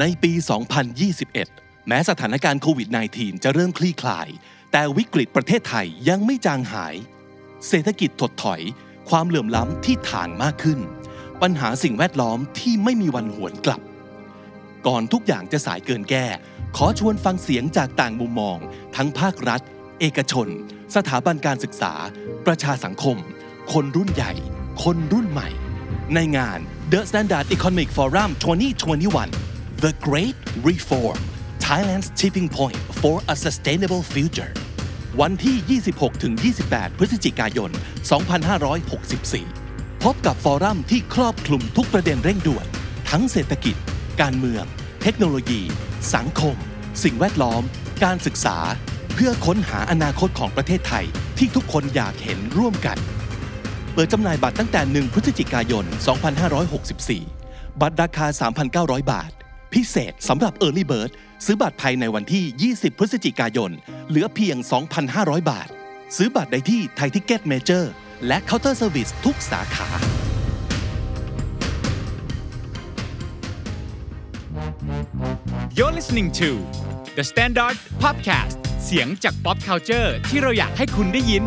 ในปี 2021 แม้สถานการณ์โควิด -19 จะเริ่มคลี่คลาย แต่วิกฤตประเทศไทยยังไม่จางหาย เศรษฐกิจถดถอย ความเหลื่อมล้ำที่ถางมากขึ้น ปัญหาสิ่งแวดล้อมที่ไม่มีวันหวนกลับ ก่อนทุกอย่างจะสายเกินแก้ ขอชวนฟังเสียงจากต่างมุมมอง ทั้งภาครัฐ เอกชน สถาบันการศึกษา ประชาสังคม คนรุ่นใหญ่ คนรุ่นใหม่ ในงาน The Standard Economic Forum 2021 The Great Reform Thailand's Tipping Point for a Sustainable Future วันที่ 26-28 พฤศจิกายน 2564 พบกับฟอรัมที่ครอบคลุมทุกประเด็นเร่งด่วน ทั้งเศรษฐกิจ การเมือง เทคโนโลยี สังคม สิ่งแวดล้อม การศึกษา เพื่อค้นหาอนาคตของประเทศไทยที่ทุกคนอยากเห็นร่วมกัน เปิดจำหน่ายบัตรตั้งแต่ 1 พฤศจิกายน 2564 บัตรราคา 3,900 บาท พิเศษสำหรับ Early Bird ซื้อบัตรภายในวันที่ 20 พฤศจิกายน เหลือเพียง 2,500 บาท ซื้อบัตรได้ที่ไทยทิกเก็ตเมเจอร์และเคาน์เตอร์เซอร์วิสทุกสาขา You're listening to The Standard Podcast เสียงจาก pop culture ที่เราอยากให้คุณได้ยิน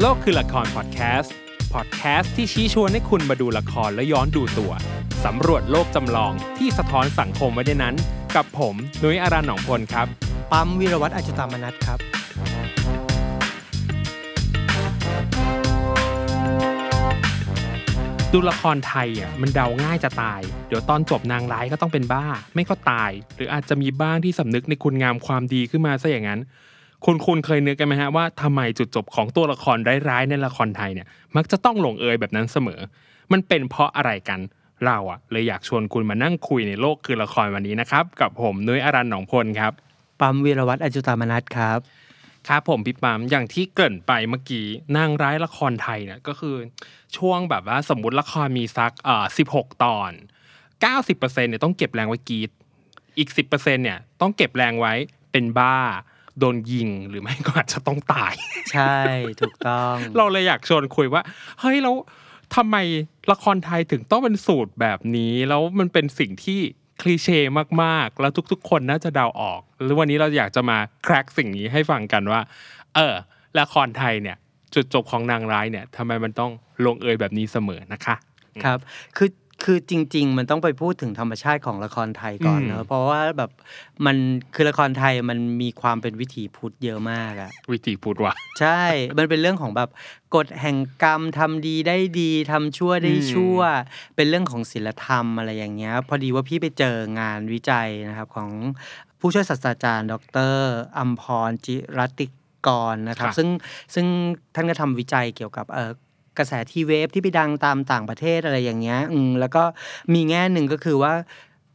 โลกคือละครพอดแคสต์ พอดแคสต์ที่ชี้ชวนให้คุณมาดูละครและย้อนดูตัว สำรวจโลกจำลองที่สะท้อนสังคมไว้ในนั้น กับผมนุ้ยอารันหนองพลครับ ปั๊มวิรวัตรอจุตามนัทครับ ดูละครไทยอะมันเดาง่ายจะตาย เดี๋ยวตอนจบนางร้ายก็ต้องเป็นบ้า ไม่ก็ตาย หรืออาจจะมีบ้างที่สำนึกในคุณงามความดีขึ้นมาซะอย่างนั้น คุณคุณเคยนึกกันไหมฮะว่าทำไมจุดจบของตัวละครร้ายๆในละครไทยเนี่ย มักจะต้องลงเอยแบบนั้นเสมอ มันเป็นเพราะอะไรกันเราอะเลยอยากชวนคุณมานั่งคุยในโลกคือละครวันนี้นะครับ กับผมนุ้ยอารันหนองพลครับปั๊มวิรวัตรอจุตามนัทครับครับผมพี่ปามอย่างที่เกริ่นไปเมื่อกี้นางร้ายละครไทยเนี่ยก็คือ ช่วงแบบว่าสมมติละครมีสักเอ่อสิบหกตอนเก้าสิบเปอร์เซ็นเนี่ยต้องเก็บแรงไว้กรีดอีกสิบเปอร์เซ็นเนี่ยต้องเก็บแรงไว้เป็นบ้า โดนยิงหรือไม่ก็อาจจะต้องตาย ใช่ถูกต้อง เราเลยอยากชวนคุยว่า เฮ้ยแล้วทำไมละครไทยถึงต้องเป็นสูตรแบบนี้ แล้วมันเป็นสิ่งที่คลีเช่มากๆ แล้วทุก ๆ คนน่าจะเดาออก หรือวันนี้เราอยากจะมาแคร็กสิ่งนี้ให้ฟังกันว่า เออละครไทยเนี่ย จุดจบของนางร้ายเนี่ยทำไมมันต้องลงเอยแบบนี้เสมอนะคะ ครับ คือ คือจริง ๆ มันต้องไปพูดถึงธรรมชาติของละครไทยก่อนอืมเนอะเพราะว่าแบบมันคือละครไทยมันมีความเป็นวิถีพุทธเยอะมากอะวิธีพูดว่าใช่ มันเป็นเรื่องของแบบกฎแห่งกรรมทำดีได้ดีทำชั่วได้ชั่ว เป็นเรื่องของศีลธรรมอะไรอย่างเงี้ย พอดีว่าพี่ไปเจองานวิจัยนะครับของผู้ช่วยศาสตราจารย์ ดรอัมพรจิรัติกรนะครับครับ ซึ่งซึ่งท่านก็ทำวิจัยเกี่ยวกับเออ กระแสทีเวฟที่ไปดังตามต่างประเทศอะไรอย่างเงี้ยอืมแล้วก็มีแง่หนึ่งก็คือว่า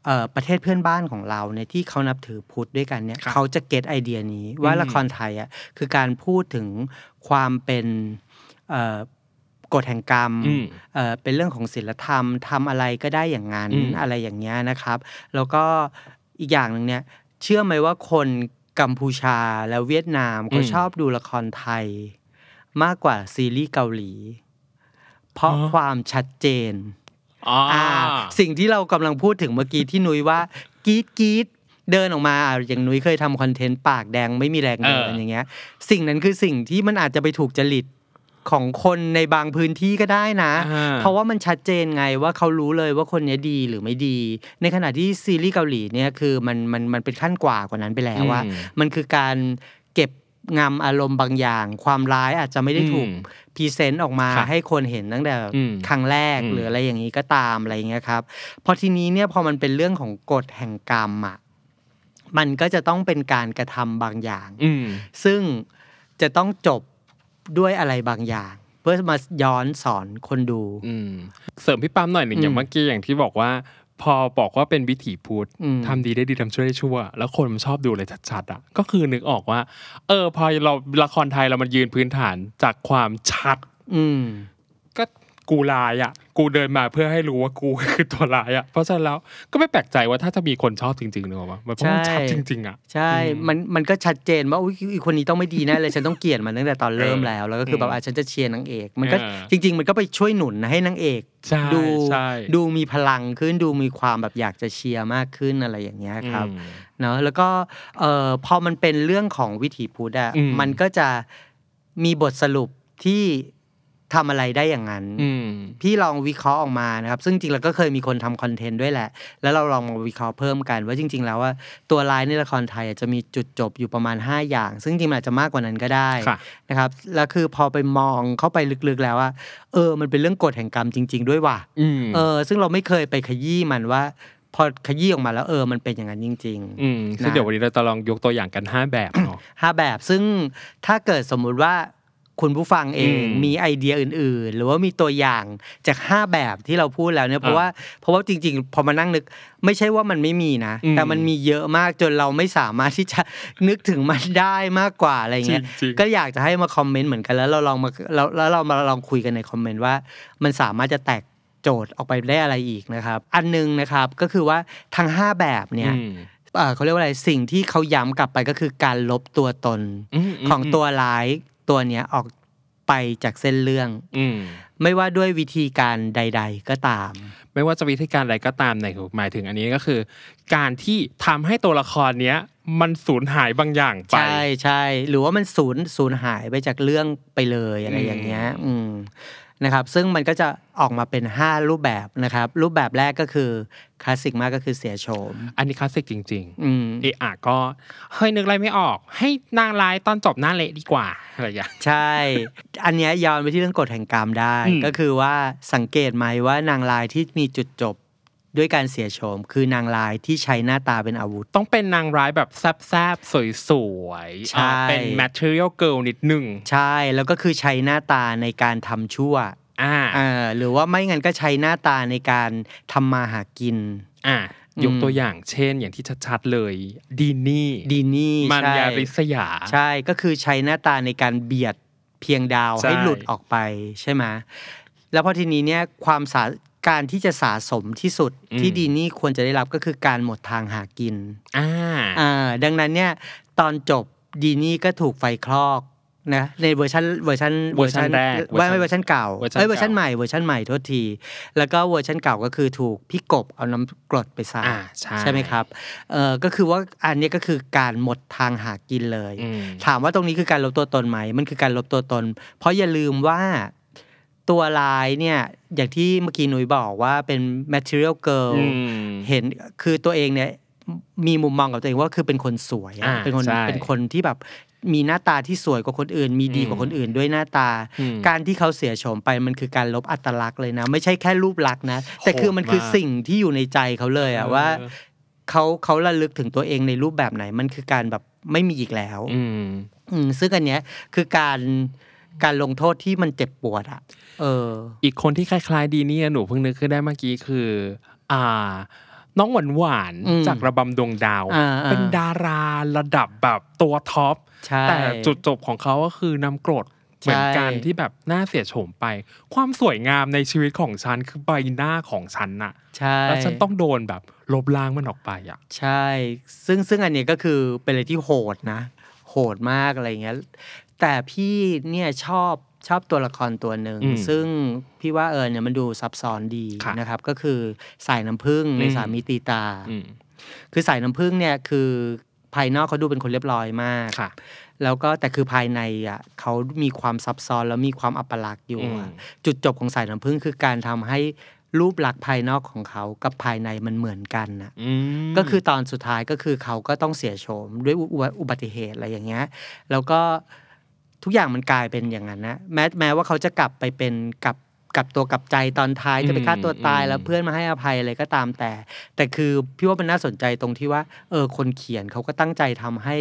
เอ่อประเทศเพื่อนบ้านของเราเนี่ยที่เขานับถือพุทธด้วยกันเนี่ยครับเขาจะเก็ตไอเดียนี้ว่าอืมละครไทยอะคือการพูดถึงความเป็นเอ่อกฎแห่งกรรมอืมเอ่อเป็นเรื่องของศีลธรรมทำอะไรก็ได้อย่างนั้นอืมอะไรอย่างเงี้ยนะครับ แล้วก็อีกอย่างหนึ่งเนี่ยเชื่อไหมว่าคนกัมพูชาและเวียดนามเขาชอบดูละครไทย มากกว่าซีรีส์เกาหลี เพราะความชัดเจนอ๋อออ่าสิ่งที่เรากำลังพูดถึงเมื่อกี้ที่นุ้ยว่ากรีดกรีดเดินออกมาอะอย่างนุ้ยเคยทำคอนเทนต์ปากแดงไม่มีแรงเดินเออออย่างเงี้ย สิ่งนั้นคือสิ่งที่มันอาจจะไปถูกจริตของคนในบางพื้นที่ก็ได้นะอ่าเพราะว่ามันชัดเจนไงว่าเขารู้เลยว่าคนเนี้ยดีหรือไม่ดี ในขณะที่ซีรีส์เกาหลีเนี่ยคือมันมันมันเป็นขั้นกว่ากว่านั้นไปแล้วว่าอืมมันคือการเก็บงำอารมณ์บางอย่าง ความร้ายอาจจะไม่ได้ถูกอืม present ออกมาครับให้คนเห็นตั้งแต่อืมครั้งแรกอืมหรืออะไรอย่างนี้ก็ตามอะไรอย่างเงี้ยครับพอทีนี้เนี่ยพอมันเป็นเรื่องของกฎแห่งกรรมอะมันก็จะต้องเป็นการกระทำบางอย่างอืมซึ่งจะต้องจบด้วยอะไรบางอย่าง เพื่อมาย้อนสอนคนดูอืมเสริมพี่ปั๊มหน่อยหนึ่งอืมอย่างเมื่อกี้อย่างที่บอกว่า พอบอกว่าเป็นวิถีพุทธอืมทำดีได้ดีทำชั่วได้ชั่ว แล้วคนมันชอบดูเลยชัดๆอะก็คือนึกออกว่า เออ พอเราละครไทยเรามันยืนพื้นฐานจากความชัดอืม ก็กูลายอะ กูเดินมาเพื่อให้รู้ว่ากูคือตัวร้ายอะ เพราะฉะนั้นแล้วก็ไม่แปลกใจว่าถ้าจะมีคนชอบจริงๆเนอะวะมันเพราะมันชัดจริงๆอะใช่อืมมันมันก็ชัดเจนว่าอุ้ยอีคนนี้ต้องไม่ดีแน่เลยฉันต้องเกลียดมันตั้งแต่ตอนเริ่มเออแล้ว แล้วก็คือแบบอืมอะฉันจะเชียร์นางเอก มันก็เออจริง ๆ มันก็ไปช่วยหนุนให้นางเอกใช่ดูใช่ดูมีพลังขึ้นดูมีความแบบอยากจะเชียร์มากขึ้นอะไรอย่างเงี้ยครับอืมเนาะแล้วก็เอ่อพอมันเป็นเรื่องของวิถีพุทธอะอืมมันก็จะมีบทสรุปที่ ทำอะไรได้อย่างนั้นอืมพี่ลองวิเคราะห์ออกมานะครับ ซึ่งจริงๆแล้วก็เคยมีคนทำคอนเทนต์ด้วยแหละ แล้วเราลองมาวิเคราะห์เพิ่มกัน ว่าจริง ๆ แล้วว่าตัวร้ายในละครไทยอะจะมีจุดจบอยู่ประมาณ 5 อย่าง ซึ่งจริงๆมันอาจจะมากกว่านั้นก็ได้ค่ะนะครับแล้วคือพอไปมองเข้าไปลึกๆแล้วว่าเออ มันเป็นเรื่องกฎแห่งกรรมจริง ๆ ด้วยว่ะอืมเออ ซึ่งเราไม่เคยไปขยี้มันว่าพอขยี้ออกมาแล้วเออมันเป็นอย่างนั้นจริงๆอืมซึ่งนะเดี๋ยววันนี้เราจะลองยกตัวอย่างกัน 5 แบบเนาะห้าแบบซึ่งถ้าเกิดสมมุติว่า คุณผู้ฟังเองอืมมีไอเดียอื่น ๆ หรือว่ามีตัวอย่างจาก 5 แบบที่เราพูดแล้วเนี่ยเพราะอ่าว่าเพราะว่าจริง ๆ พอมานั่งนึก ไม่ใช่ว่ามันไม่มีนะอืมแต่มันมีเยอะมากจนเราไม่สามารถที่จะนึกถึงมันได้มากกว่าอะไรเงี้ยจริงๆก็อยากจะให้มาคอมเมนต์เหมือนกันแล้วเราลองมาแล้วแล้วเรามาลองคุยกันในคอมเมนต์ว่า มันสามารถจะแตกโจทย์ออกไปได้อะไรอีกนะครับ อันหนึงนะครับก็คือว่าทั้ง 5 แบบเนี่ยอืมเอ่อเขาเรียกว่าอะไรสิ่งที่เขาย้ำกลับไปก็คือการลบตัวตนอืมมของตัวร้าย ตัวเนี้ยออกไปจากเส้นเรื่อง อืมไม่ว่าด้วยวิธีการใด ๆ ก็ตาม ไม่ว่าจะวิธีการอะไรก็ตามในหมายถึงอันนี้ก็คือ การที่ทำให้ตัวละครเนี้ยมันสูญหายบางอย่างไป ใช่ใช่หรือว่ามันสูญสูญหายไปจากเรื่องไปเลยอะไรอืมอย่างเงี้ย อืม นะครับซึ่งมันก็จะออกมาเป็น 5 รูปแบบนะครับรูปแบบแรกก็คือคลาสสิกมากก็คือเสียโฉมอันนี้คลาสสิกจริงอืมๆเอะอะก็เฮ้ยนึกอะไรไม่ออก ให้นางร้ายตอนจบหน้าเละดีกว่าอะไรอย่างเงี้ยใช่ อันเนี้ยย้อนไปที่เรื่องกฎแห่งกรรมได้อืมก็คือว่าสังเกตไหมว่านางลายที่มีจุดจบ ด้วยการเสียโฉมคือนางลายที่ใช้หน้าตาเป็นอาวุธ ต้องเป็นนางร้ายแบบแซบๆ สวยๆใช่อ่าเป็น material girl นิดหนึ่งใช่แล้วก็คือใช้หน้าตาในการทำชั่วอ่าอ่าหรือว่าไม่งั้นก็ใช้หน้าตาในการทำมาหากินอะอืมยกตัวอย่างเช่นอย่างที่ชัดๆเลยดีนี่ดีนี่มันใช่ยาริษยา ใช่ก็คือใช้หน้าตาในการเบียดเพียงดาวใช่ให้หลุดออกไปใช่ไหมแล้วพอทีนี้เนี่ยความสา การที่จะสะสมที่สุดที่ดีนี่ควรจะได้รับก็คือการหมดทางหากินอ่าอ่าดังนั้นเนี่ยตอนจบดีนี่ก็ถูกไฟคลอกนะในเวอร์ชันเวอร์ชันเวอร์ชันแรกไม่ไม่เวอร์ชันเก่าเวอร์ชันเอ้ยเวอร์ชันเก่าใหม่เวอร์ชันใหม่โทษที แล้วก็เวอร์ชันเก่าก็คือถูกพี่กบเอาน้ำกรดไปสาดอ่าใช่ไหมครับเออก็คือว่าอันนี้ก็คือการหมดทางหากินเลยอืมถามว่าตรงนี้คือการลบตัวตนไหมมันคือการลบตัวตน เพราะอย่าลืมว่า ตัวลายเนี่ยอย่างที่เมื่อกี้หนุ่ยบอกว่าเป็น material girl อืมเห็นคือตัวเองเนี่ยมีมุมมองกับตัวเองว่าคือเป็นคนสวยอะอ่าเป็นคนใช่เป็นคนที่แบบมีหน้าตาที่สวยกว่าคนอื่น มีดีกว่าคนอื่นด้วยหน้าตาอืมการที่เขาเสียโฉมไปมันคือการลบอัตลักษณ์เลยนะ ไม่ใช่แค่รูปลักษณ์นะ แต่คือมันคือโหดมากสิ่งที่อยู่ในใจเขาเลยอะว่าเออเขาเขาระลึกถึงตัวเองในรูปแบบไหนมันคือการแบบไม่มีอีกแล้ว อืมอืมซึ่งอันเนี้ยคือการ การลงโทษที่มันเจ็บปวดอะเออ อีกคนที่คล้าย ๆ ดีนี่หนูเพิ่งนึกขึ้นได้เมื่อกี้คือ อ่า น้องหวานหวานๆอืมจากระบำดวงดาวอ่าๆเป็นดาราระดับแบบตัวท็อปใช่แต่จุดจบของเขาก็คือนำกรดเหมือนกันที่แบบหน้าเสียโฉมไป ความสวยงามในชีวิตของฉันคือใบหน้าของฉันน่ะใช่แล้วฉันต้องโดนแบบลบล้างมันออกไปอะใช่ ซึ่งซึ่งอันเนี้ยก็คือเป็นอะไรที่โหดนะ โหดมากอะไรเงี้ย แต่พี่เนี่ยชอบชอบตัวละครตัวหนึ่งอืมซึ่งพี่ว่าเออเนี่ยมันดูซับซ้อนดีค่ะนะครับ ก็คือสายน้ำผึ้งในอืมสามีตีตาอืมคือสายน้ำผึ้งเนี่ยคือภายนอกเขาดูเป็นคนเรียบร้อยมากค่ะแล้วก็แต่คือภายในอะเขามีความซับซ้อนแล้วมีความอัปลักษณ์อยู่อะอืมจุดจบของสายน้ำผึ้งคือการทำให้รูปลักษณ์ภายนอกของเขากับภายในมันเหมือนกันนะอืมก็คือตอนสุดท้ายก็คือเขาก็ต้องเสียโฉมด้วยอุบัอุบัติเหตุอะไรอย่างเงี้ย แล้วก็ ทุกอย่างมันกลายเป็นอย่างนั้นนะแม้แม้ว่าเขาจะกลับไปเป็นกับกับตัวกับใจตอนท้ายจะไปฆ่าตัวตายแล้วเพื่อนมาให้อภัยอะไรก็ตามแต่ แต่คือพี่ว่ามันน่าสนใจตรงที่ว่า เออคนเขียนเขาก็ตั้งใจทำให้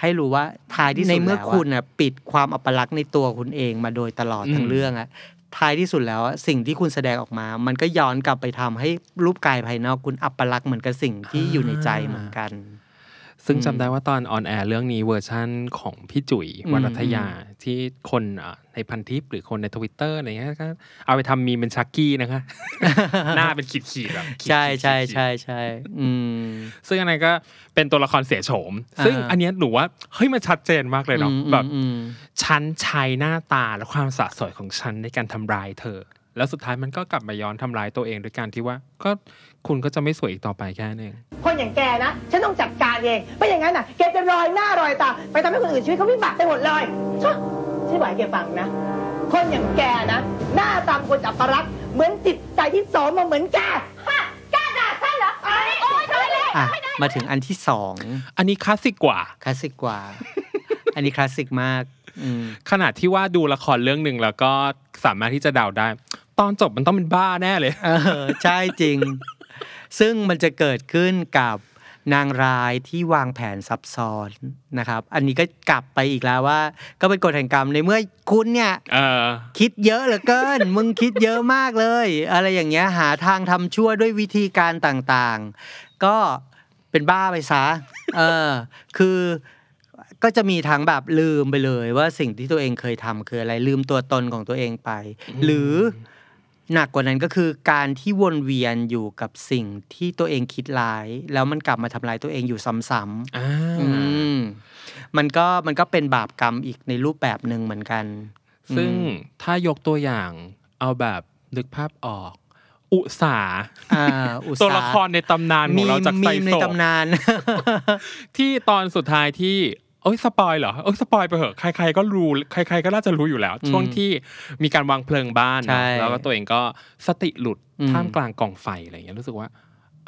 ให้รู้ว่าท้ายที่สุดในเมื่อคุณน่ะปิดความอัปลักษณ์ในตัวคุณเองมาโดยตลอดทั้งเรื่องอะท้ายที่สุดแล้วอะสิ่งที่คุณแสดงออกมา มันก็ย้อนกลับไปทำให้รูปกายภายนอกคุณอัปลักษณ์เหมือนกับสิ่งที่อยู่ในใจเหมือนกัน ซึ่งจำได้ว่าตอน on air เรื่องนี้เวอร์ชั่นของพี่จุ๋ยอืมวรัตยาที่คนอะในพันทิปหรือคนในทวิตเตอร์อะไรเงี้ยก็เอาไปทำมีมเป็นชักกี้นะคะ หน้าเป็นขีดขีดๆแบบขีดๆใช่ใช่ขีดๆใช่ใช่อืมซึ่งอันนั้นก็เป็นตัวละครเสียโฉม ซึ่งอ่าอันเนี้ยหนูว่าเฮ้ยมันชัดเจนมากเลยเนาะอืมแบบอืมฉันใช้หน้าตาและความสะสวยของฉันในการทำร้ายเธอ แล้วสุดท้ายมันก็กลับมาย้อนทำร้ายตัวเองโดยการที่ว่าก็คุณก็จะไม่สวยอีกต่อไปแค่นั้นเองคนอย่างแกนะ ฉันต้องจัดการเองไม่อย่างนั้นน่ะแกจะรอยหน้ารอยตาไปทำให้คนอื่นชีวิตเขาวิบัติไปหมดเลยชะฉันบอกให้แกฟังนะ คนอย่างแกนะ หน้าตามคนอัปรักษ์เหมือนจิตใจที่โสมมาเหมือนแกฮะกล้าด่าฉันเหรอโอ๊ยโอ๊ยโอ๊ยเลยอะมาถึงอันที่สองอันนี้คลาสสิกกว่าคลาสสิกกว่า อันนี้คลาสสิกมากอืมขนาดที่ว่าดูละครเรื่องหนึ่งแล้วก็สามารถที่จะเดาได้ ตอนจบมันต้องเป็นบ้าแน่เลยเออใช่จริง ซึ่งมันจะเกิดขึ้นกับนางร้ายที่วางแผนซับซ้อนนะครับ อันนี้ก็กลับไปอีกแล้วว่า ก็เป็นกฎแห่งกรรมในเมื่อคุณเนี่ยเออคิดเยอะเหลือเกิน มึงคิดเยอะมากเลย อะไรอย่างเงี้ยหาทางทำชั่วด้วยวิธีการต่างๆ ก็เป็นบ้าไปซะเออคือก็จะมีทั้งแบบลืมไปเลย ว่าสิ่งที่ตัวเองเคยทำคืออะไรลืมตัวตนของตัวเองไป หรือ หนักกว่านั้นก็คือการที่วนเวียนอยู่กับสิ่งที่ตัวเองคิดร้าย แล้วมันกลับมาทำลายตัวเองอยู่ซ้ำๆอ่าอืมมันก็มันก็เป็นบาปกรรมอีกในรูปแบบหนึ่งเหมือนกัน ซึ่งอืมถ้ายกตัวอย่างเอาแบบนึกภาพออกอุตสาห์อ่าอุตสาห์ตัวละครในตำนานของเราจากมีไซมในโซตำนาน ที่ตอนสุดท้ายที่เอ้ยสปอยเหรอเอ้ยสปอยไปเหอะใคร ๆ ก็รู้ใคร ๆ ก็น่าจะรู้อยู่แล้วอืมช่วงที่มีการวางเพลิงบ้านใช่เนอะแล้วก็ตัวเองก็สติหลุดอืมท่ามกลางกองไฟอะไรอย่างเงี้ยรู้สึกว่า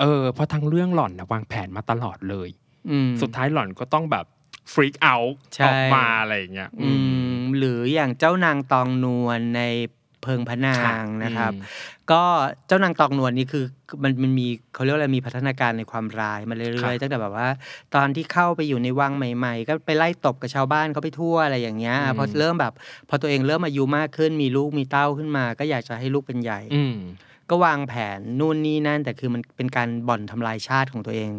เออเพราะทั้งเรื่องหล่อนนะวางแผนมาตลอดเลยอืมสุดท้ายหล่อนก็ต้องแบบฟรีกเอาใช่ออกมาอะไรอย่างเงี้ยอืมหรืออย่างเจ้านางตองนวลใน เพิงพระนางค่ะนะครับอืมก็เจ้านางตองนวลนี่คือมันมันมีเขาเรียกว่าอะไรมีพัฒนาการในความร้ายมาครัเรื่อยบๆตั้งแต่แบบว่า ตอนที่เข้าไปอยู่ในวังใหม่ ๆ ก็ไปไล่ตบกับชาวบ้านเขาไปทั่วอะไรอย่างเงี้ยพอเริ่มแบบ พอตัวเองเริ่มอายุมากขึ้นมีลูกมีเต้าขึ้นมา ก็อยากจะให้ลูกเป็นใหญ่อืมก็วางแผนนู่นนี่นั่นแต่คือมันเป็นการบ่อนทำลายชาติของตัวเอง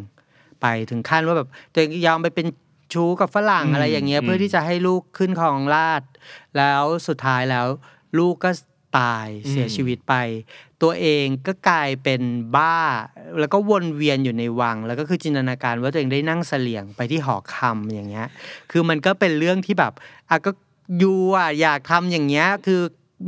ไปถึงขั้นว่าแบบตัวเองยอมไปเป็นชู้กับฝรั่งอืมอะไรอย่างเงี้ยอืมเพื่อที่จะให้ลูกขึ้นครองราชย์แล้วสุดท้ายแล้ว ลูกก็ ตายเสียชีวิตไป ตัวเองก็กลายเป็นบ้า แล้วก็วนเวียนอยู่ในวัง แล้วก็คือจินตนาการว่าตัวเองได้นั่งเสลี่ยงไปที่หอคำอย่างเงี้ย คือมันก็เป็นเรื่องที่แบบอะก็ยูอะอยากทำอย่างเงี้ยคือ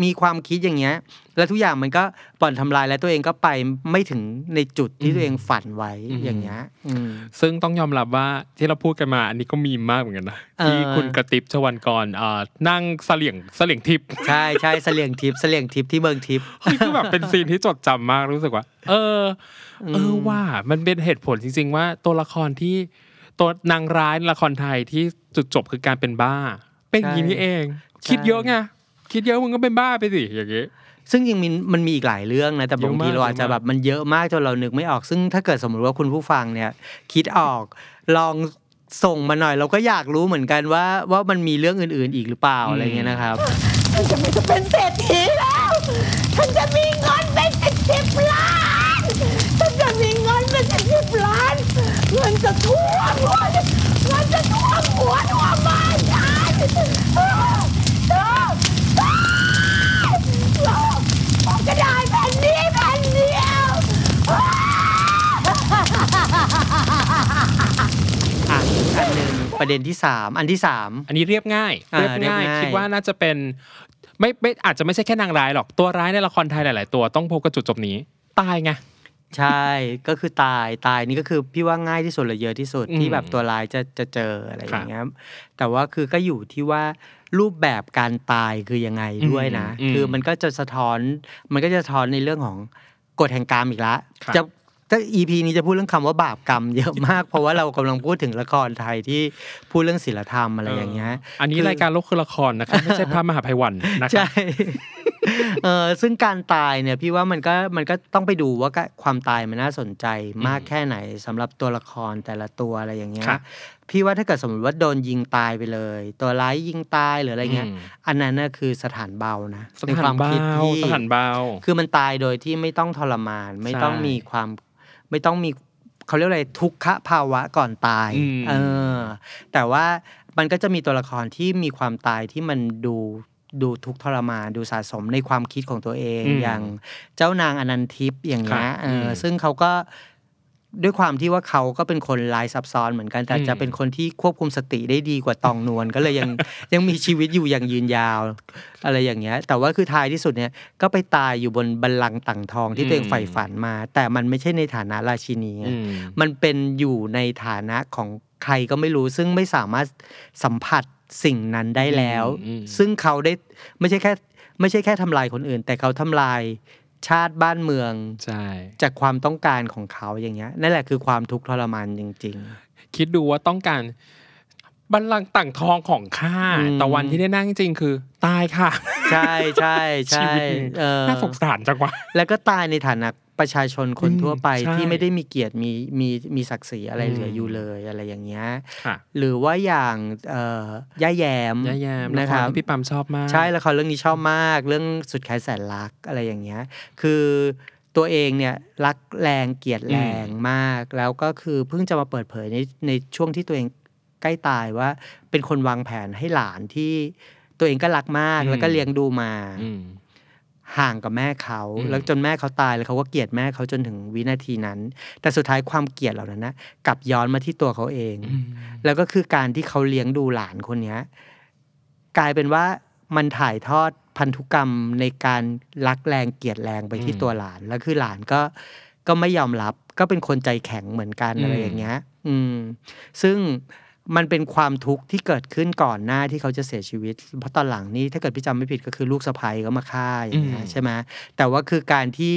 มีความคิดอย่างเงี้ย แล้วทุกอย่างมันก็บ่อนทำลายแล้วตัวเองก็ไปไม่ถึงในจุดที่ตัวเองฝันไว้อืมอย่างเงี้ยอืมซึ่งต้องยอมรับว่าที่เราพูดกันมา อันนี้ก็มีมากเหมือนกันนะเออที่คุณกระติบชวันกรอ่านั่งเสลี่ยงเสลี่ยงทิพย์ใช่ใช่เสลี่ยงทิพย์เสลี่ยงทิพย์ที่เมืองทิพย์เฮ้ยคือแบบเป็นซีนที่จดจำมากรู้สึกว่า เออ เออว่ามันเป็นเหตุผลจริง ๆ ว่าตัวละครที่ตัวนางร้ายในละครไทยที่จุดจบคือการเป็นบ้า เป็นอย่างนี้นี่เอง คิดเยอะไง คิดเยอะมึงก็เป็นบ้าไปสิอย่างงี้ซึ่งยังมีมันมีอีกหลายเรื่องนะแต่เยอะบางมากทีเราอาจจะเยอะมากแบบมันเยอะมากจนเรานึกไม่ออก ซึ่งถ้าเกิดสมมติว่าคุณผู้ฟังเนี่ย คิดออกลองส่งมาหน่อย เราก็อยากรู้เหมือนกันว่าว่ามันมีเรื่องอื่น ๆ อีกหรือเปล่าอะไรเงี้ยนะครับฉันจะไม่จะเป็นเศรษฐีแล้วฉันจะมีเงินเป็นสิบสิบล้านฉันจะมีเงินเป็นสิบสิบล้านเงินจะท่วมหัวเอะอันหนึ่งประเด็นที่สามอันที่สามอันนี้เรียบง่ายอ่าเรียบง่ายเรียบง่ายคิดว่าน่าจะเป็นไม่ไม่อาจจะไม่ใช่แค่นางร้ายหรอกตัวร้ายในละครไทยหลาย ๆ ตัวต้องพบกับจุดจบนี้ ตายไงใช่ก็คือตายตายนี่ก็คือพี่ว่าง่ายที่สุดเลยเยอะที่สุดอืมที่แบบตัวร้ายจะจะเจออะไรอย่างเงี้ยแต่ว่าคือก็อยู่ที่ว่ารูปแบบการตายคือยังไงด้วยนะอืมคือมันก็จะสะท้อนมันก็จะสะท้อนในเรื่องของกฎแห่งกรรมอีกละครับจะ ถ้า EP นี้จะพูดเรื่องคำว่าบาปกรรมเยอะมาก เพราะว่าเรากำลังพูดถึงละครไทยที่พูดเรื่องศีลธรรมอะไรอย่างเงี้ย อันนี้คือรายการโลกคือละครนะครับไม่ใช่พระมหาภัยวันนะครัใช่บเออซึ่งการตายเนี่ยพี่ว่ามันก็มันก็ต้องไปดูว่าก็ความตายมันน่าสนใจมากแค่ไหนสำหรับตัวละครแต่ละตัวอะไรอย่างเงี้ยครับพี่ว่าถ้าเกิดสมมติว่าโดนยิงตายไปเลย ตัวร้ายยิงตายหรืออะไรเงี้ยอืมอันนั้นน่ะคือสถานเบานะสในถาคนวามเบาคิดที่สถานเบา คือมันตายโดยที่ไม่ต้องทรมาน ไม่ต้องใช่มีความ ไม่ต้องมีเขาเรียกอะไรทุกขภาวะก่อนตายอืมเออแต่ว่ามันก็จะมีตัวละครที่มีความตายที่มันดูดูทุกข์ทรมานดูสะสมในความคิดของตัวเองอืมอย่างเจ้านางอนันทิพย์อย่างเงี้ยครับเอออมซึ่งเขาก็ ด้วยความที่ว่าเขาก็เป็นคนลายซับซ้อนเหมือนกัน แต่อืมจะเป็นคนที่ควบคุมสติได้ดีกว่าตองนวลก็เลยยังยังมีชีวิตอยู่อย่างยืนยาว อะไรอย่างเงี้ย แต่ว่าคือท้ายที่สุดเนี่ยก็ไปตายอยู่บนบัลลังก์ต่างทองที่ตัวเองใฝ่ฝันมา แต่มันไม่ใช่ในฐานะราชินีไงอืมมันเป็นอยู่ในฐานะของใครก็ไม่รู้ซึ่งไม่สามารถสัมผัสสิ่งนั้นได้แล้วอืมซึ่งเขาได้ไม่ใช่แค่ไม่ใช่แค่ทำลายคนอื่น แต่เขาทำลาย ชาติบ้านเมืองใช่จากความต้องการของเขาอย่างเงี้ยนั่นแหละคือความทุกข์ทรมานจริงคิดดูว่าต้องการบัลลังก์ต่างทองของข้าอืมแต่วันที่ได้นั่งจริงคือตายค่ะๆใช่ใช่ใช่ชีวิตหนึ่งเออน่าสงสารจังวะแล้วก็ตายในฐานะ ประชาชนคนอืมทั่วไปใช่ที่ไม่ได้มีเกียรติมีมีมีศักดิ์ศรีอะไรอืมเหลืออยู่เลยอะไรอย่างเงี้ยค่ะหรือว่าอย่างเอ่อย่าแยมย่าแยมนะนะคครัรับบที่พี่ปั๊มชอบมาก ใช่ละครเรื่องนี้ชอบมาก เรื่องสุดแค้นแสนรักอะไรอย่างเงี้ย คือตัวเองเนี่ยรักแรงเกลียดแรงมาก แล้วก็คือเพิ่งจะมาเปิดเผยในในช่วงที่ตัวเองใกล้ตายว่า เป็นคนวางแผนให้หลานที่ตัวเองก็รักมากอืมแล้วก็เลี้ยงดูมาอืม ห่างกับแม่เขาอืมแล้วจนแม่เขาตายแล้วเขาก็เกลียดแม่เขาจนถึงวินาทีนั้น แต่สุดท้ายความเกลียดเหล่านั้นนะกลับย้อนมาที่ตัวเขาเองอืมแล้วก็คือการที่เขาเลี้ยงดูหลานคนเนี้ยกลายเป็นว่ามันถ่ายทอดพันธุกรรมในการรักแรงเกลียดแรงไปที่อืมตัวหลาน แล้วคือหลานก็ก็ไม่ยอมรับก็เป็นคนใจแข็งเหมือนกันอืมอะไรอย่างเงี้ย อืม ซึ่ง มันเป็นความทุกข์ที่เกิดขึ้นก่อนหน้าที่เขาจะเสียชีวิต เพราะตอนหลังนี่ถ้าเกิดพี่จำไม่ผิดก็คือลูกสะใภ้ก็มาฆ่าอย่างเงี้ยใช่ไหมแต่ว่าคือการที่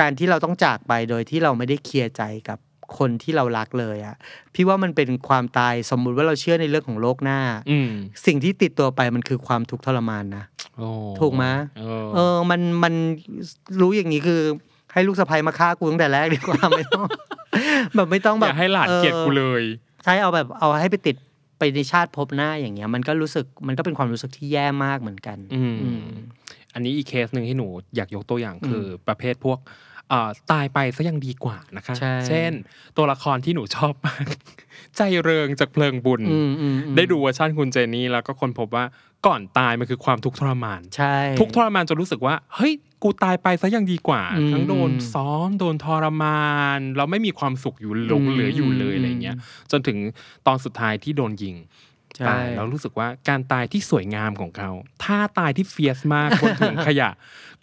การที่เราต้องจากไปโดยที่เราไม่ได้เคลียร์ใจกับคนที่เรารักเลยอะพี่ว่ามันเป็นความตายสมมุติว่าเราเชื่อในเรื่องของโลกหน้าอืมสิ่งที่ติดตัวไปมันคือความทุกข์ทรมานนะโอ้ถูกไหมเออเออมันมันรู้อย่างนี้คือให้ลูกสะใภ้มาฆ่ากูตั้งแต่แรกดีกว่าไม่ต้องแบบไม่ต้องอแบบย่าให้หลานเกลียดกูเลย ใช่เอาแบบเอาให้ไปติดไปในชาติภพหน้าอย่างเงี้ย มันก็รู้สึกมันก็เป็นความรู้สึกที่แย่มากเหมือนกัน อืมอืมอันนี้อีกเคสหนึ่งที่หนูอยากยกตัวอย่างอืมคือประเภทพวกเอ่อตายไปซะยังดีกว่านะคะใช่เช่น ตัวละครที่หนูชอบมากใจเริงจากเพลิงบุญอืมอืมอืมได้ดูเวอร์ชันคุณเจนี่แล้วก็ค้นพบว่าก่อนตายมันคือความทุกข์ทรมานใช่ทุกข์ทรมานจนรู้สึกว่า เฮ้ย กูตายไปซะยังดีกว่าอืมทั้งโดนอืมซ้อมโดนทรมาน เราไม่มีความสุขอยู่หลงอืมเหลืออยู่เลยอืมอะไรเงี้ยจนถึงตอนสุดท้ายที่โดนยิงใช่ตายแล้วรู้สึกว่าการตายที่สวยงามของเขา ถ้าตายที่ fierce มากบนถุงขยะ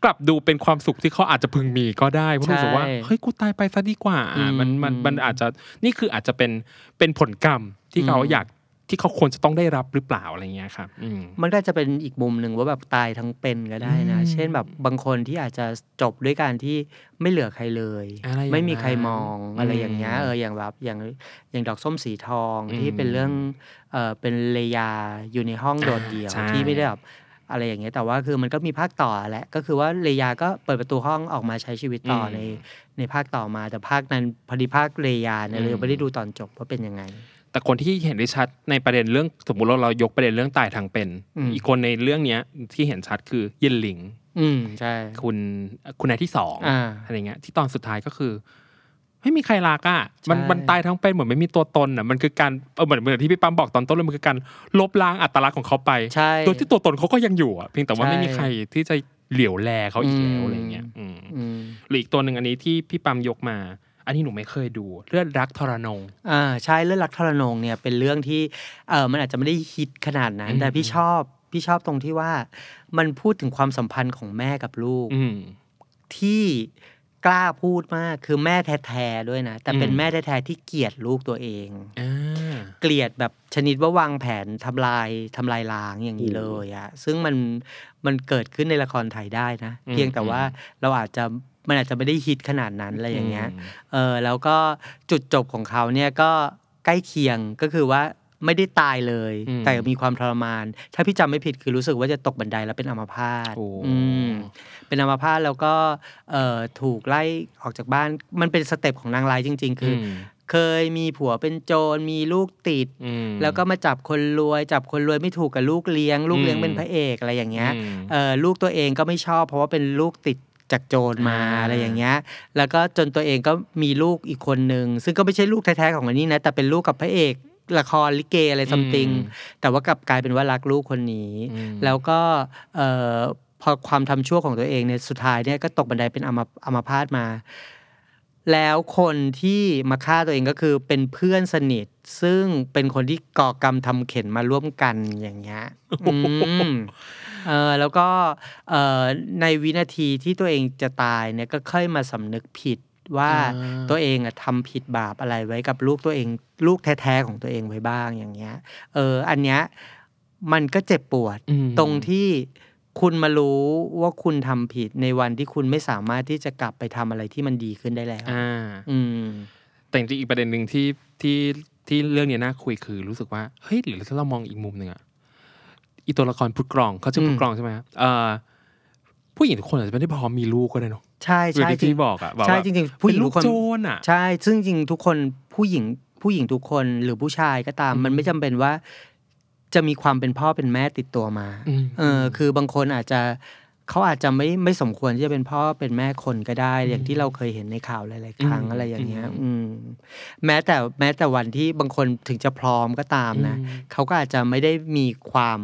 กลับดูเป็นความสุขที่เขาอาจจะพึงมีก็ได้เพราะรู้สึกว่าใช่เฮ้ยกูตายไปซะดีกว่าอืมมันมันมันอาจจะนี่คืออาจจะเป็นเป็นผลกรรมที่เขาอืมอยาก ที่เขาควรจะต้องได้รับหรือเปล่าอะไรเงี้ยครับอืมมันก็จะเป็นอีกมุมหนึ่งว่าแบบตายทั้งเป็นก็ได้นะอืมเช่นแบบบางคนที่อาจจะจบด้วยการที่ไม่เหลือใครเลยอะไรอย่างไม่มีใครนั้นมองอะไรอย่างเงี้ยอืมเอออย่างแบบอย่างอย่างดอกส้มสีทองอืมที่เป็นเรื่องเออเป็นเลยาอยู่ในห้องโดดเดี่ยวใช่ที่ไม่ได้แบบอะไรอย่างเงี้ยแต่ว่าคือมันก็มีภาคต่อแหละก็คือว่าเลยาก็เปิดประตูห้องออกมาใช้ชีวิตต่อในในภาคต่อมา แต่ภาคนั้นพอดีภาคเลยาเนี่ยเรายังไม่ได้ดูตอนจบว่าเป็นยังไง แต่คนที่เห็นได้ชัดในประเด็นเรื่องสมมติเราเรายกประเด็นเรื่องตายทางเป็นอืมอีกคนในเรื่องเนี้ยที่เห็นชัดคือเย็นหลิง อืมใช่ คุณคุณนายที่สองอ่าอะไรเงี้ยที่ตอนสุดท้ายก็คือไม่มีใครรักอะมันใช่มันตายทั้งเป็นเหมือนไม่มีตัวตนอะมันคือการเออเหมือนเหมือนที่พี่ปั๊มบอกตอนต้นเลยมันคือการลบล้างอัตลักษณ์ของเขาไปใช่โดยที่ตัวตนเขาก็ยังอยู่อะเพียงแต่ว่าใช่ไม่มีใครที่จะเหลียวแลเขาอีกแล้วอืมอะไรเงี้ยอืมอืมหรืออีกตัวหนึ่งอันนี้ที่พี่ปั๊มยกมา อันนี้หนูไม่เคยดูเลือดรักทรนงอ่าใช่เรื่องรักทรนงเนี่ยเป็นเรื่องที่เออมันอาจจะไม่ได้ฮิตขนาดนั้นอืมแต่พี่ชอบพี่ชอบตรงที่ว่ามันพูดถึงความสัมพันธ์ของแม่กับลูกอืมที่กล้าพูดมากคือแม่แท้ๆด้วยนะ แต่เป็นอืมแม่แท้ๆที่เกลียดลูกตัวเองอ่าเกลียดแบบชนิดว่าวางแผนทำลายทำลายล้างอย่างนี้เลยอะซึ่งมันมันเกิดขึ้นในละครไทยได้นะอืมเพียงแต่ว่าเราอาจจะ มันอาจจะไม่ได้ฮิตขนาดนั้นอะไรอย่างเงี้ยมเออแล้วก็จุดจบของเขาเนี่ยก็ใกล้เคียงก็คือว่าไม่ได้ตายเลยอืมแต่มีความทรมาน ถ้าพี่จำไม่ผิดคือรู้สึกว่าจะตกบันไดแล้วเป็นอัมพาตโอ้อืมเป็นอัมพาตแล้วก็เอ่อถูกไล่ออกจากบ้าน มันเป็น step ของนางร้ายจริง ๆ คืออมเคยมีผัวเป็นโจรมีลูกติดอืมแล้วก็มาจับคนรวย จับคนรวยไม่ถูกกับลูกเลี้ยง ลูกเลี้ยงอืมเป็นพระเอกอะไรอย่างเงี้ยอืมเออลูกตัวเองก็ไม่ชอบ เพราะว่าเป็นลูกติด จากโจรมาอ่าอะไรอย่างเงี้ย แล้วก็จนตัวเองก็มีลูกอีกคนนึง ซึ่งก็ไม่ใช่ลูกแท้ๆของอันนี้นะ แต่เป็นลูกกับพระเอกละครลิเกอะไรซัมติง แต่ว่ากลับกลายเป็นว่ารักลูกคนนี้อืมแล้วก็เอ่อพอความทำชั่วของตัวเองเนี่ยสุดท้ายเนี่ยก็ตกบันไดเป็นอัมาอัมาพาตมา แล้วคนที่มาฆ่าตัวเองก็คือเป็นเพื่อนสนิท ซึ่งเป็นคนที่ก่อกรรมทำเข็นมาร่วมกันอย่างเงี้ยอืม เออแล้วก็เอ่อในวินาทีที่ตัวเองจะตายเนี่ยก็ค่อยมาสำนึกผิดว่าอ่าตัวเองอะทำผิดบาปอะไรไว้กับลูกตัวเอง ลูกแท้ๆของตัวเองไว้บ้างอย่างเงี้ยเอออันเนี้ยมันก็เจ็บปวดอืมตรงที่คุณมารู้ว่าคุณทำผิดในวันที่คุณไม่สามารถที่จะกลับไปทำอะไรที่มันดีขึ้นได้แล้วอ่าอืมแต่จริงๆอีกประเด็นหนึ่งที่ที่ที่เรื่องเนี้ยน่าคุยคือรู้สึกว่าเฮ้ยหรือถ้าเรามองอีกมุมหนึ่งอะ อีตัวละครพุทธกรองเขาชื่อพุทธกรองใช่ไหมครับเอ่อผู้หญิงทุกคนอาจจะไม่ได้พร้อมมีลูกก็ได้เนอะใช่คือใช่ที่จริงที่บอกอะแบบใช่ว่าจริงๆผู้หญิงเป็นลูทุกกคนโจรอะใช่ซึ่งจริงๆทุกคนผู้หญิงผู้หญิงทุกคนหรือผู้ชายก็ตาม มันไม่จำเป็นว่า จะมีความเป็นพ่อเป็นแม่ติดตัวมาอืมเออคือบางคนอาจจะเขาอาจจะไม่ไม่สมควรที่จะเป็นพ่อเป็นแม่คนก็ได้ อย่างที่เราเคยเห็นในข่าวหลายๆครั้งอืมอะไรอย่างเงี้ยอืมอืม แม้แต่แม้แต่วันที่บางคนถึงจะพร้อมก็ตามนะอืมเขาก็อาจจะไม่ได้มีความ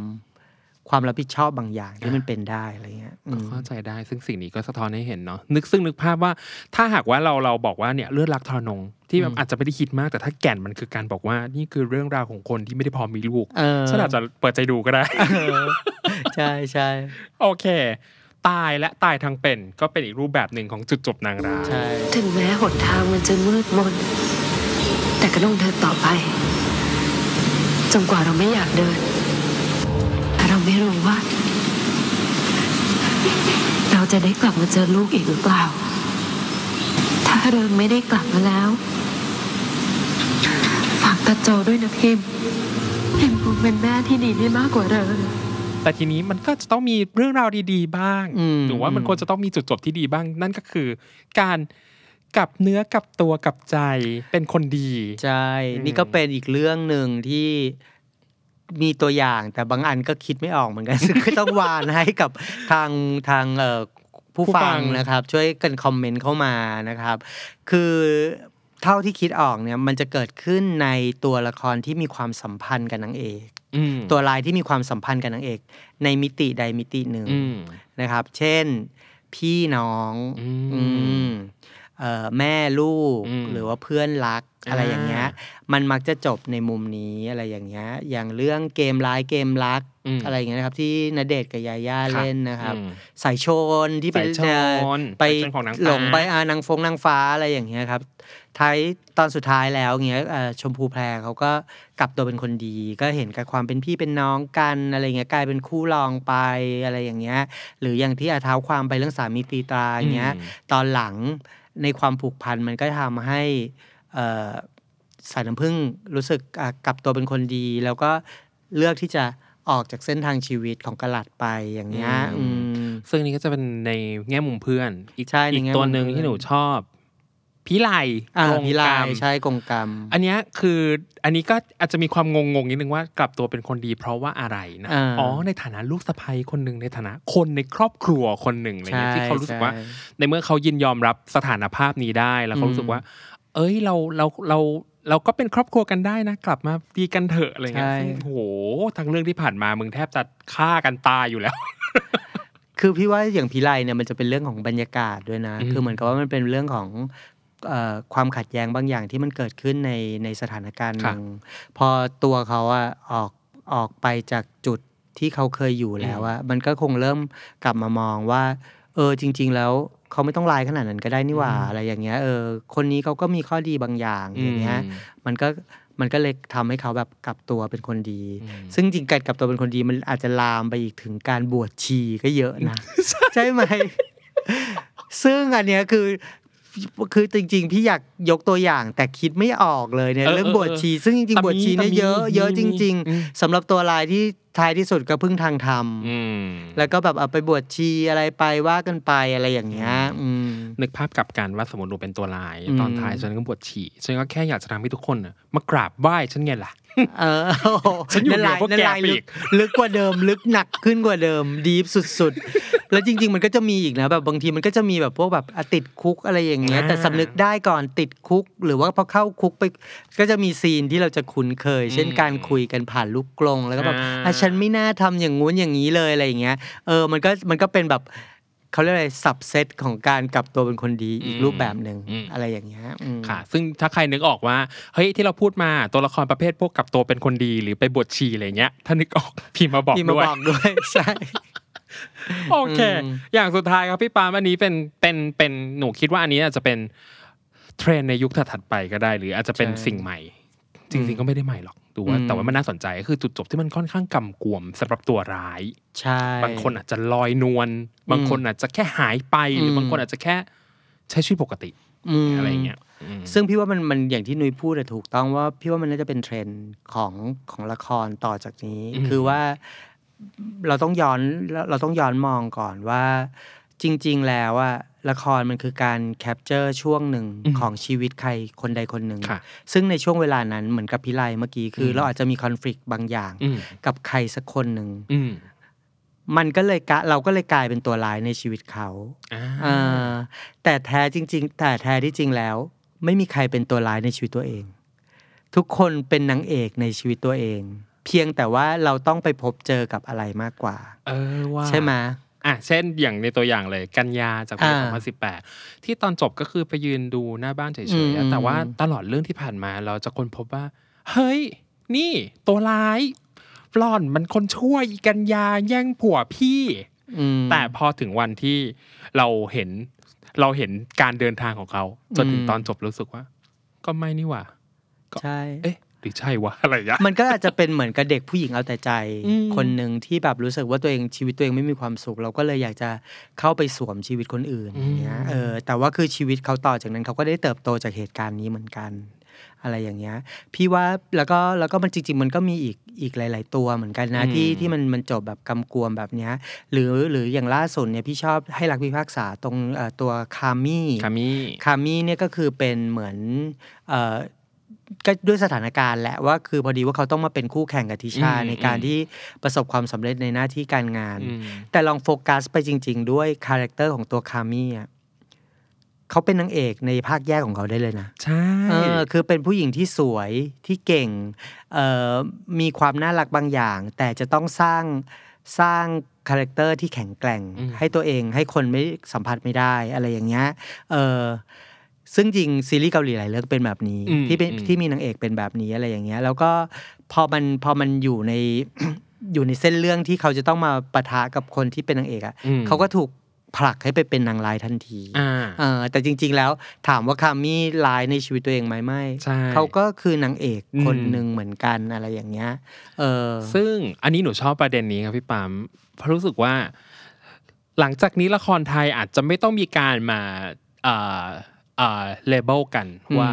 ความรับผิดชอบบางอย่างที่มันเป็นได้อะไรเงี้ยอืก็มเข้าใจได้ซึ่งสิ่งนี้ก็สะท้อนให้เห็นเนาะนึกซึ่งนึกภาพว่าถ้าหากว่าเราเราบอกว่าเนี่ยเลือดรักทรนงที่แบบอืมอาจจะไม่ได้คิดมากแต่ถ้าแก่นมันคือการบอกว่านี่คือเรื่องราวของคนที่ไม่ได้พร้อมมีลูกเออฉันอาจจะเปิดใจดูก็ได้เออใช่ใช่โอเค ตายและตายทางเป็นก็เป็นอีกรูปแบบหนึ่งของจุดจบนางร้ายใช่ถึงแม้หนทางมันจะมืดมน แต่ก็ต้องเดินต่อไปจนกว่าเราไม่อยากเดินแต่เราไม่รู้ว่า เราจะได้กลับมาเจอลูกอีกหรือเปล่า ถ้าเริงไม่ได้กลับมาแล้ว ฝากตาโจด้วยนะพิมพ์พิมพ์คงเป็นแม่ที่ดีได้มากกว่าเริงแต่ทีนี้มันก็จะต้องมีเรื่องราวดีๆบ้างอืมหรือว่ามันควรจะต้องมีจุดจบที่ดีบ้าง นั่นก็คือ การกลับเนื้อกลับตัวกลับใจเป็นคนดี ใช่อืมนี่ก็เป็นอีกเรื่องหนึ่งที่ มีตัวอย่างแต่บางอันก็คิดไม่ออกเหมือนกันซึ่งก็ต้องวานให้กับทางทางเอ่อผู้ฟังนะครับ ช่วยกันคอมเมนต์เข้ามานะครับ คือเท่าที่คิดออกเนี่ยมันจะเกิดขึ้นในตัวละครที่มีความสัมพันธ์กับนางเอกอืมตัวลายที่มีความสัมพันธ์กับนางเอก ในมิติใดมิติหนึ่งอืมนะครับ เช่น พี่น้อง อืมอืมเอ่อ แม่ลูกอืมหรือว่าเพื่อนรักอะไรอย่างเงี้ยอ่มันมักจะจบในมุมนี้อะไรอย่างเงี้ย อย่างเรื่องเกมร้ายเกมรักอืมอะไรอย่างเงี้ยนะครับ ที่ณเดชน์กับยาย่าครับเล่นนะครับอืมสายโชนที่ไปสายโชนไปสายโชนของนางฟ้าหลงไปอานางฟงนางฟ้าอะไรอย่างเงี้ยครับท้ายตอนสุดท้ายแล้วเงี้ยเอ่อชมพูแพรเขาก็กลับตัวเป็นคนดี ก็เห็นกับความเป็นพี่เป็นน้องกันอะไรเงี้ยกลายเป็นคู่รองไปอะไรอย่างเงี้ย หรืออย่างที่อาเท้าความไปเรื่องสามีตีตราอย่างเงี้ยอืมตอนหลัง ในความผูกพันมันก็ทำให้เอ่อสายน้ำผึ้งรู้สึกอะกลับตัวเป็นคนดี แล้วก็เลือกที่จะออกจากเส้นทางชีวิตของกระหลัดไปอย่างเงี้ยอืมอืมซึ่งนี่ก็จะเป็นในแง่มุมเพื่อน อีกใช่ในอีกแง่มุมตัวหนึ่งเพื่อนที่หนูชอบ พิไลอ่ากงพิลากรรมยใช่กงกรรม อันเนี้ยคืออันนี้ก็อาจจะมีความงงงๆนิดนึงว่ากลับตัวเป็นคนดีเพราะว่าอะไรนะอ่าอ๋อในฐานะลูกสะใภ้คนหนึ่งในฐานะคนในครอบครัวคนหนึ่งอะไรเงี้ยที่เขารู้สึกว่าใช่ในเมื่อเขายินยอมรับสถานภาพนี้ได้แล้วเขารู้สึกว่า เอ้ยเราเราเราเราก็เป็นครอบครัวกันได้นะ กลับมาดีกันเถอะอะไรเงี้ยใช่ซึ่งโหทั้งเรื่องที่ผ่านมามึงแทบจะฆ่ากันตายอยู่แล้วคือพี่ว่าอย่างพิไลเนี่ยมันจะเป็นเรื่องของบรรยากาศด้วยนะอืมคือเหมือนกับว่ามันเป็นเรื่องของเอ่อ ความขัดแย้งบางอย่างที่มันเกิดขึ้นในในสถานการณ์หนึ่งพอตัวเขาอะออกออกไปจากจุดที่เขาเคยอยู่แล้วอะมันก็คงเริ่มกลับมามองว่า เออจริง ๆ แล้วเขาไม่ต้องลายขนาดนั้นก็ได้นี่หว่าอะไรอย่างเงี้ยเออคนนี้เขาก็มีข้อดีบางอย่างอย่างเงี้ยอืมมันก็มันก็เลยทำให้เขาแบบกลับตัวเป็นคนดีอืมซึ่งจริงการกลับตัวเป็นคนดีมันอาจจะลามไปอีกถึงการบวชชีก็เยอะนะ ใช่ไหม ซึ่งอันเนี้ยคือ คือจริง ๆ พี่อยากยกตัวอย่างแต่คิดไม่ออกเลยเนี่ยเออเรื่องเออบวชชี ซึ่งจริงแต่ๆบวชชีเนี่ยมีเยอะมีเยอะจมีริงอืมๆสำหรับตัวลายที่ ท้ายที่สุดก็พึ่งทางธรรมอืมแล้วก็แบบเอาไปบวชชีอะไรไปว่ากันไปอะไรอย่างเงี้ยอืมนึกภาพกลับกันว่าสมมติหนูเป็นตัวลายอืมตอนท้ายฉันก็บวชฉี่ฉันก็แค่อยากจะทำให้ทุกคนน่ะมากราบไหว้ฉันไงล่ะเออโอ้โหฉันอยู่เหนือลายพวกนั่นแกลายไปลึอีกกลึกกว่าเดิม ลึกหนักขึ้นกว่าเดิม ดีฟสุดๆ แล้วจริง ๆ มันก็จะมีอีกนะแบบบางทีมันก็จะมีแบบพวกแบบอะติดคุกอะไรอย่างเงี้ยอ่าแต่สำนึกได้ก่อนติดคุก หรือว่าพอเข้าคุกไป ก็จะมีซีนที่เราจะคุ้นเคย เช่นการคุยกันผ่านลูกกลงแล้วก็แบบอะฉันไม่น่าทำอย่างงู้นอย่างนี้เลยอะไรอย่างเงี้ย เออ มันก็มันก็เป็นแบบเขาเรียกอะไรสับเซตของการกลับตัวเป็นคนดีอีกรูปแบบหนึ่งอะไรอย่างเงี้ยอืมค่ะ ซึ่งถ้าใครนึกออกว่าเฮ้ยที่เราพูดมาตัวละครประเภทพวกกลับตัวเป็นคนดีหรือไปบวชชีอะไรเงี้ยถ้านึกออกพิมพ์มาบอกพี่มาด้วยบอกด้วยใช่โอเคอืมอย่างสุดท้ายครับพี่ปาล์มอันนี้เป็นเป็นเป็นหนูคิดว่าอันนี้อาจจะเป็นเทรนด์ในยุคถัดๆไปก็ได้ หรืออาจจะเป็นสิ่งใหม่ จริงๆก็ไม่ได้ใหม่หรอก ดูว่าแต่ว่ามันน่าสนใจก็คือจุดจบที่มันค่อนข้างกำกวมสำหรับตัวร้ายใช่บางคนอาจจะลอยนวลบางคนอาจจะแค่หายไปหรืออมบางคนอาจจะแค่ใช้ชีวิตปกติมอะไรเงี้ยอืมซึ่งพี่ว่ามันมันอย่างที่นุ้ยพูดอะถูกต้องว่าพี่ว่ามันน่าจะเป็นเทรนด์ของของละครต่อจากนี้อืมคือว่าเราต้องย้อนเราต้องย้อนมองก่อนว่า จริง ๆ แล้วอะ ละครมันคือการ capture ช่วงหนึ่งของชีวิตใครคนใดคนหนึ่งค่ะซึ่งในช่วงเวลานั้นเหมือนกับพิไลเมื่อกี้คืออมเราอาจจะมีคอน FLICT บางอย่างอืมกับใครสักคนหนึ่งอืมมันก็เลยกะเราก็เลยกลายเป็นตัวร้ายในชีวิตเขาอ่าอ่าแต่แท้จริง ๆ แต่แท้ที่จริงแล้ว ไม่มีใครเป็นตัวร้ายในชีวิตตัวเอง ทุกคนเป็นนางเอกในชีวิตตัวเอง เพียงแต่ว่าเราต้องไปพบเจอกับอะไรมากกว่า เออว่าใช่ไหม อะเช่นอย่างในตัวอย่างเลย กันยาจากปีอ่า 2018 ที่ตอนจบก็คือไปยืนดูหน้าบ้านเฉยอืมๆอะแต่ว่าตลอดเรื่องที่ผ่านมาเราจะค้นพบว่า เฮ้ย นี่ตัวร้ายฟลอนมันคนช่วยอีกันยาแย่งผัวพี่ อืม แต่พอถึงวันที่เราเห็นเราเห็นการเดินทางของเขา จนถึงอืม ตอนจบรู้สึกว่า ก็ไม่นี่หว่าก็ใช่ เอ๊ะ หรือใช่วะอะไรอย่างเงี้ยมันก็อาจจะเป็นเหมือนกับเด็กผู้หญิงเอาแต่ใจอืมคนหนึ่งที่แบบรู้สึกว่าตัวเองชีวิตตัวเองไม่มีความสุข เราก็เลยอยากจะเข้าไปสวมชีวิตคนอื่นอย่างเงี้ยเออแต่ว่าคือชีวิตเขาต่อจากนั้นเขาก็ได้เติบโตจากเหตุการณ์นี้เหมือนกันอะไรอย่างเงี้ยพี่ว่าแล้วก็แล้วก็มันจริง ๆ มันก็มีอีกอีกหลาย ๆ ตัวเหมือนกันนะอืมที่ที่มันมันจบแบบกำกวมแบบเนี้ยหรือหรืออย่างล่าสุดเนี่ยพี่ชอบให้รักพิพากษาตรงเอ่อตัวคามี่คามิคามี่เนี่ยก็คือเป็นเหมือนเอ่อ ก็ด้วยสถานการณ์แหละว่าคือพอดีว่าเขาต้องมาเป็นคู่แข่งกับทิชาอืมในการอืมที่ประสบความสำเร็จในหน้าที่การงานอืมแต่ลองโฟกัสไปจริง ๆ ด้วย character ของตัวคามี่อะเขาเป็นนางเอกในภาคแยกของเขาได้เลยนะใช่เออคือเป็นผู้หญิงที่สวยที่เก่งเอ่อมีความน่ารักบางอย่าง แต่จะต้องสร้างสร้าง character ที่แข็งแกร่งอืมให้ตัวเองให้คนไม่สัมผัสไม่ได้อะไรอย่างเงี้ยเออ ซึ่งจริงซีรีส์เกาหลีหลายเรื่องเป็นแบบนี้อืมที่เป็นอืมที่มีนางเอกเป็นแบบนี้อะไรอย่างเงี้ย แล้วก็พอมันพอมันอยู่ในอยู่ในเส้นเรื่องที่เขาจะต้องมาปะทะกับคนที่เป็นนางเอกอะอืมเขาก็ถูกผลักให้ไปเป็นนางร้ายทันทีอ่าเออแต่จริง ๆ แล้วถามว่าคามี่ร้ายในชีวิตตัวเองไหมไม่ใช่เขาก็คือนางเอกอืมคนหนึ่งเหมือนกันอะไรอย่างเงี้ยเออซึ่งอันนี้หนูชอบประเด็นนี้ครับพี่ปั๊มเพราะรู้สึกว่า หลังจากนี้ละครไทยอาจจะไม่ต้องมีการมา เอ่อเอ่อเลเบลกันอืมว่า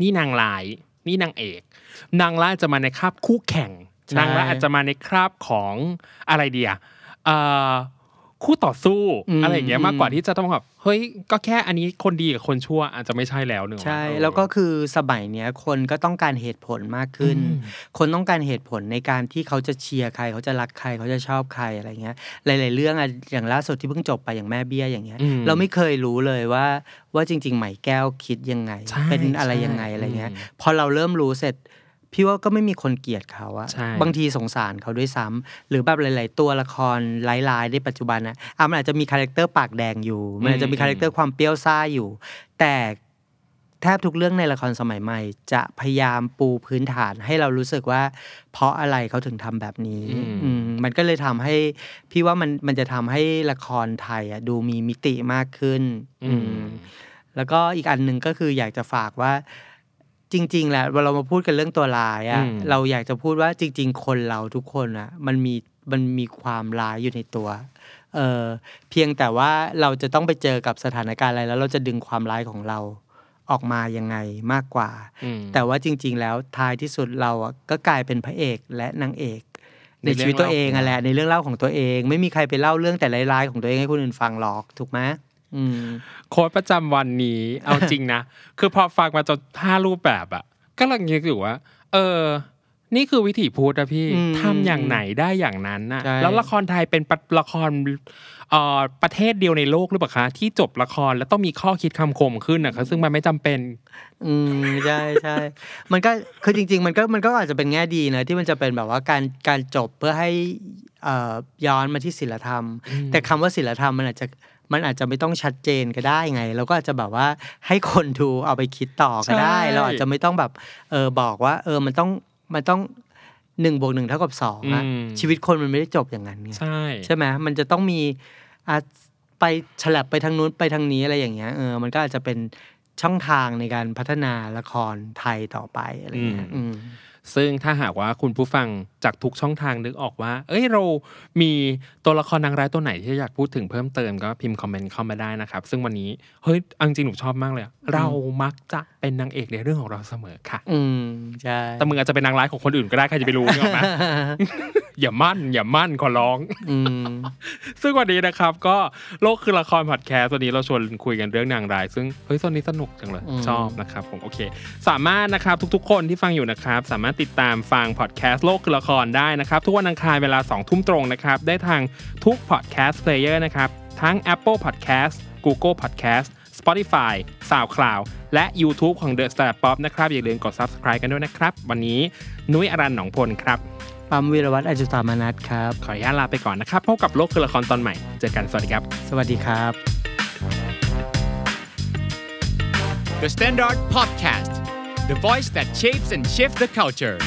นี่นางร้าย นี่นางเอก นางร้ายจะมาในคราบคู่แข่งใช่นางร้ายอาจจะมาในคราบของอะไรเดียเอ่อคู่ต่อสู้อืมอะไรอย่างเงี้ยอืมมากกว่าที่จะต้องแบบ เฮ้ยก็แค่อันนี้คนดีกับคนชั่วอาจจะไม่ใช่แล้วหนึ่งใช่ แล้วก็คือสมัยเนี้ยคนก็ต้องการเหตุผลมากขึ้นอืมคนต้องการเหตุผลในการที่เขาจะเชียร์ใคร เขาจะรักใครเขาจะชอบใครอะไรเงี้ยหลาย ๆ เรื่องอะอย่างล่าสุดที่เพิ่งจบไปอย่างแม่เบี้ยอย่างเงี้ยอืมเราไม่เคยรู้เลยว่าว่าจริง ๆ ใหม่แก้วคิดยังไงใช่เป็นอะไรใช่ยังไงอะไรเงี้ยอืมพอเราเริ่มรู้เสร็จ พี่ว่าก็ไม่มีคนเกลียดเขาอะใช่บางทีสงสารเขาด้วยซ้ำหรือแบบหลาย ๆ ตัวละครร้ายๆในปัจจุบันนะอะมันอาจจะมี character ปากแดงอยู่ มันอาจจะมี character ความเปรี้ยวซ่าอยู่ แต่แทบทุกเรื่องในละครสมัยใหม่ จะพยายามปูพื้นฐานให้เรารู้สึกว่า เพราะอะไรเขาถึงทำแบบนี้อืมอืมมันก็เลยทำให้ พี่ว่ามันมันจะทำให้ละครไทยอะดูมีมิติมากขึ้น อืมแล้วก็อีกอันหนึ่งก็คืออยากจะฝากว่า จริง ๆแหละเวลาเรามาพูดกันเรื่องตัวร้ายอะอืมเราอยากจะพูดว่าจริง ๆ คนเราทุกคนอะมันมีมันมีความร้ายอยู่ในตัวเออเพียงแต่ว่าเราจะต้องไปเจอกับสถานการณ์อะไรแล้วเราจะดึงความร้ายของเราออกมายังไงมากกว่าอืมแต่ว่าจริง ๆ แล้วท้ายที่สุดเราอะก็กลายเป็นพระเอกและนางเอกในชีวิตตัวเองอะแหละในเรื่องเล่าของตัวเอง ไม่มีใครไปเล่าเรื่องแต่ร้ายๆของตัวเองให้คนอื่นฟังหรอกถูกไหมอืม โค้ดประจำวันนี้ เอาจริงนะ คือพอฟังมาจนห้ารูปแบบอะก็ลังคิดอยู่ว่า เออ นี่คือวิถีพูดอะพี่อืมทำอย่างไหนได้อย่างนั้นน่ะใช่แล้วละครไทยเป็นปะละครเอ่อประเทศเดียวในโลกหรือเปล่าคะ ที่จบละครแล้วต้องมีข้อคิดคำคมขึ้นนะคะซึ่งมันไม่จำเป็น อืมใช่ใช่มันก็คือจริง ๆ มันก็มันก็อาจจะเป็นแง่ดีนะที่มันจะเป็นแบบว่าการการจบเพื่อให้เอ่อย้อนมาที่ศิลธรรม แต่คำว่าศิลธรรมมันอาจจะ มันอาจจะไม่ต้องชัดเจนก็ได้ไงเราก็อาจจะแบบว่าให้คนดูเอาไปคิดต่อก็ได้ใช่เราอาจจะไม่ต้องแบบเออบอกว่า เออมันต้องมันต้องหนึ่งบวกหนึ่งเท่ากับสองอะอืมชีวิตคนมันไม่ได้จบอย่างนั้นไงใช่ใช่ไหมมันจะต้องมีอาไปฉลับไปทางนู้นไปทางนี้อะไรอย่างเงี้ยเออมันก็อาจจะเป็นช่องทางในการพัฒนาละครไทยต่อไปอะไรเงี้ยอืมอืมซึ่งถ้าหากว่าคุณผู้ฟัง จากทุกช่องทางนึกออกว่า เอ้ยเรามีตัวละครนางร้ายตัวไหนที่อยากพูดถึงเพิ่มเติมก็พิมพ์คอมเมนต์เข้ามาได้นะครับ ซึ่งวันนี้เฮ้ยเอาจริงๆหนูชอบมากเลยอะเรามักจะเป็นนางเอกในเรื่องของเราเสมอค่ะ อืมใช่แต่มึงอาจจะเป็นนางร้ายของคนอื่นก็ได้ใครจะไปรู้นึกออกไหมอย่ามั่น อย่ามั่นขอร้องอืมซึ่งวันนี้นะครับ ก็โลกคือละครพอดแคสต์วันนี้เราชวนคุยกันเรื่องนางร้าย ซึ่งเฮ้ยโซนนี้สนุกจังเลยอืมชอบนะครับผมโอเค สามารถนะครับทุกๆ คนที่ฟังอยู่นะครับ สามารถติดตามฟังพอดแคสต์โลกคือละครได้นะครับ ทุกวันอังคารเวลา 2 ทุ่มตรงนะครับ ได้ทางทุกพอดแคสต์ player นะครับ ทั้ง Apple Podcast Google Podcast Spotify SoundCloud และ YouTube ของ The Star Pop นะครับ อย่าลืมกด Subscribe กันด้วยนะครับ วันนี้นุ้ยอรันหนองพลครับปั๊มวีรวัตรอจุตามานัทครับ ขออนุญาตลาไปก่อนนะครับ พบกับโลกคือละครตอนใหม่ เจอกัน สวัสดีครับ สวัสดีครับ The Standard Podcast, the voice that shapes and shifts the culture.